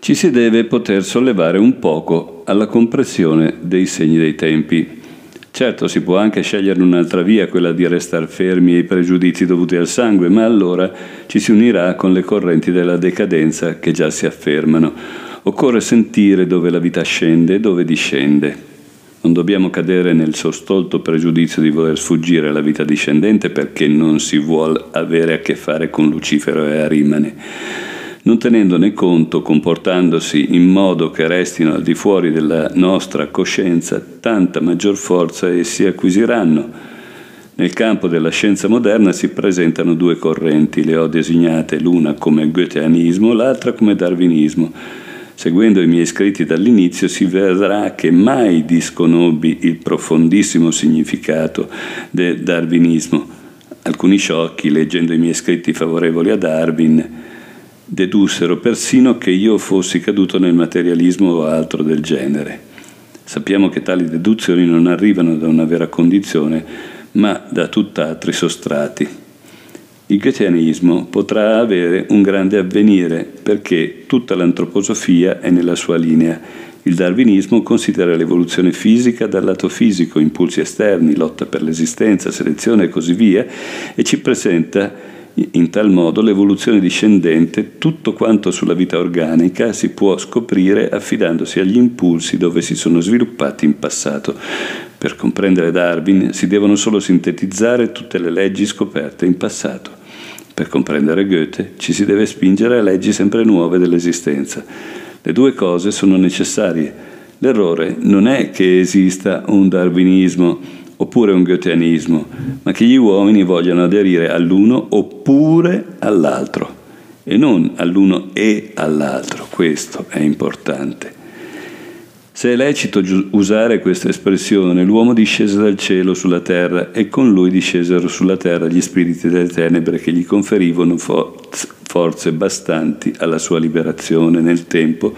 ci si deve poter sollevare un poco alla compressione dei segni dei tempi. Certo, si può anche scegliere un'altra via, quella di restare fermi ai pregiudizi dovuti al sangue, ma allora ci si unirà con le correnti della decadenza che già si affermano. Occorre sentire dove la vita scende e dove discende. Non dobbiamo cadere nel sostolto pregiudizio di voler sfuggire alla vita discendente perché non si vuole avere a che fare con Lucifero e Arimane non tenendone conto, comportandosi in modo che restino al di fuori della nostra coscienza, tanta maggior forza essi acquisiranno. Nel campo della scienza moderna si presentano due correnti, le ho designate l'una come goetheanismo, l'altra come darwinismo. Seguendo i miei scritti dall'inizio si vedrà che mai disconobbi il profondissimo significato del darwinismo. Alcuni sciocchi, leggendo i miei scritti favorevoli a Darwin, dedussero persino che io fossi caduto nel materialismo o altro del genere. Sappiamo che tali deduzioni non arrivano da una vera condizione, ma da tutt'altri sostrati. Il goetheanismo potrà avere un grande avvenire perché tutta l'antroposofia è nella sua linea. Il darwinismo considera l'evoluzione fisica dal lato fisico, impulsi esterni, lotta per l'esistenza, selezione e così via, e ci presenta in tal modo l'evoluzione discendente, tutto quanto sulla vita organica si può scoprire affidandosi agli impulsi dove si sono sviluppati in passato. Per comprendere Darwin si devono solo sintetizzare tutte le leggi scoperte in passato. Per comprendere Goethe ci si deve spingere a leggi sempre nuove dell'esistenza. Le due cose sono necessarie. L'errore non è che esista un darwinismo oppure un goetheanismo, ma che gli uomini vogliano aderire all'uno oppure all'altro e non all'uno e all'altro. Questo è importante. Se è lecito usare questa espressione, l'uomo discese dal cielo sulla terra e con lui discesero sulla terra gli spiriti delle tenebre che gli conferivano forze bastanti alla sua liberazione nel tempo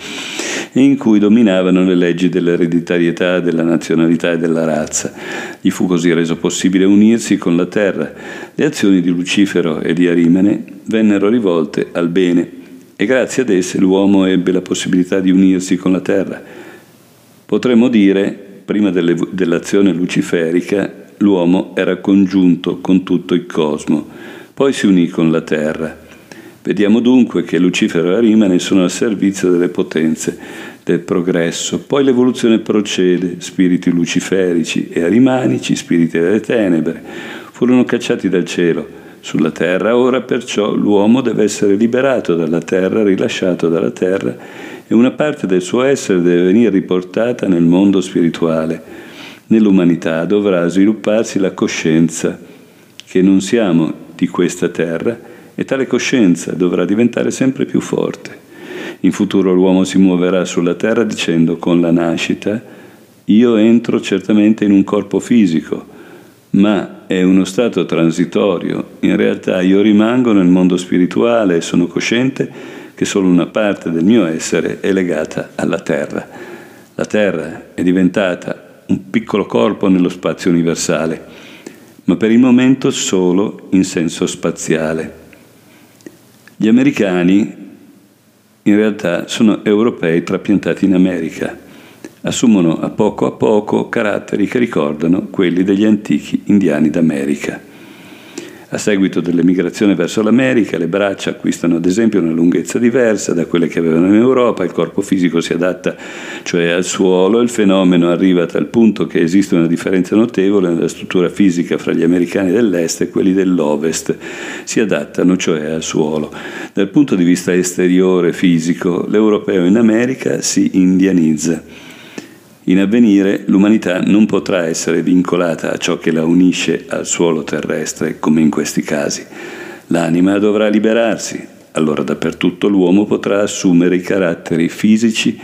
in cui dominavano le leggi dell'ereditarietà, della nazionalità e della razza. Gli fu così reso possibile unirsi con la terra. Le azioni di Lucifero e di Arimene vennero rivolte al bene e grazie ad esse l'uomo ebbe la possibilità di unirsi con la terra. Potremmo dire, prima delle, dell'azione luciferica, l'uomo era congiunto con tutto il cosmo, poi si unì con la terra. Vediamo dunque che Lucifero e Arimane sono al servizio delle potenze del progresso, poi l'evoluzione procede, spiriti luciferici e arimanici, spiriti delle tenebre, furono cacciati dal cielo sulla terra, ora perciò l'uomo deve essere liberato dalla terra, rilasciato dalla terra e una parte del suo essere deve venire riportata nel mondo spirituale. Nell'umanità dovrà svilupparsi la coscienza che non siamo di questa terra, e tale coscienza dovrà diventare sempre più forte. In futuro l'uomo si muoverà sulla terra dicendo con la nascita io entro certamente in un corpo fisico, ma è uno stato transitorio. In realtà io rimango nel mondo spirituale e sono cosciente che solo una parte del mio essere è legata alla terra. La terra è diventata un piccolo corpo nello spazio universale, ma per il momento solo in senso spaziale. Gli americani in realtà sono europei trapiantati in America. Assumono a poco a poco caratteri che ricordano quelli degli antichi indiani d'America. A seguito dell'emigrazione verso l'America, le braccia acquistano ad esempio una lunghezza diversa da quelle che avevano in Europa, il corpo fisico si adatta cioè al suolo, il fenomeno arriva a tal punto che esiste una differenza notevole nella struttura fisica fra gli americani dell'est e quelli dell'ovest, si adattano cioè al suolo. Dal punto di vista esteriore fisico, l'europeo in America si indianizza. In avvenire l'umanità non potrà essere vincolata a ciò che la unisce al suolo terrestre, come in questi casi. L'anima dovrà liberarsi, allora dappertutto l'uomo potrà assumere i caratteri fisici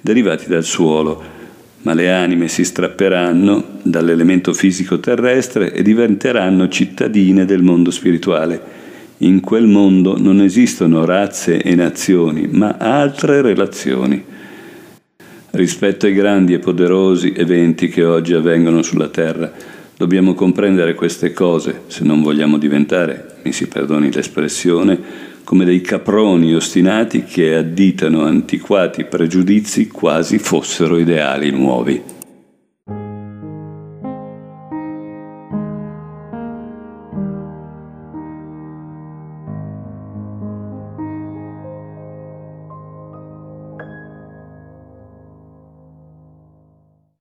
derivati dal suolo, ma le anime si strapperanno dall'elemento fisico terrestre e diventeranno cittadine del mondo spirituale. In quel mondo non esistono razze e nazioni, ma altre relazioni rispetto ai grandi e poderosi eventi che oggi avvengono sulla Terra. Dobbiamo comprendere queste cose se non vogliamo diventare, mi si perdoni l'espressione, come dei caproni ostinati che additano antiquati pregiudizi quasi fossero ideali nuovi.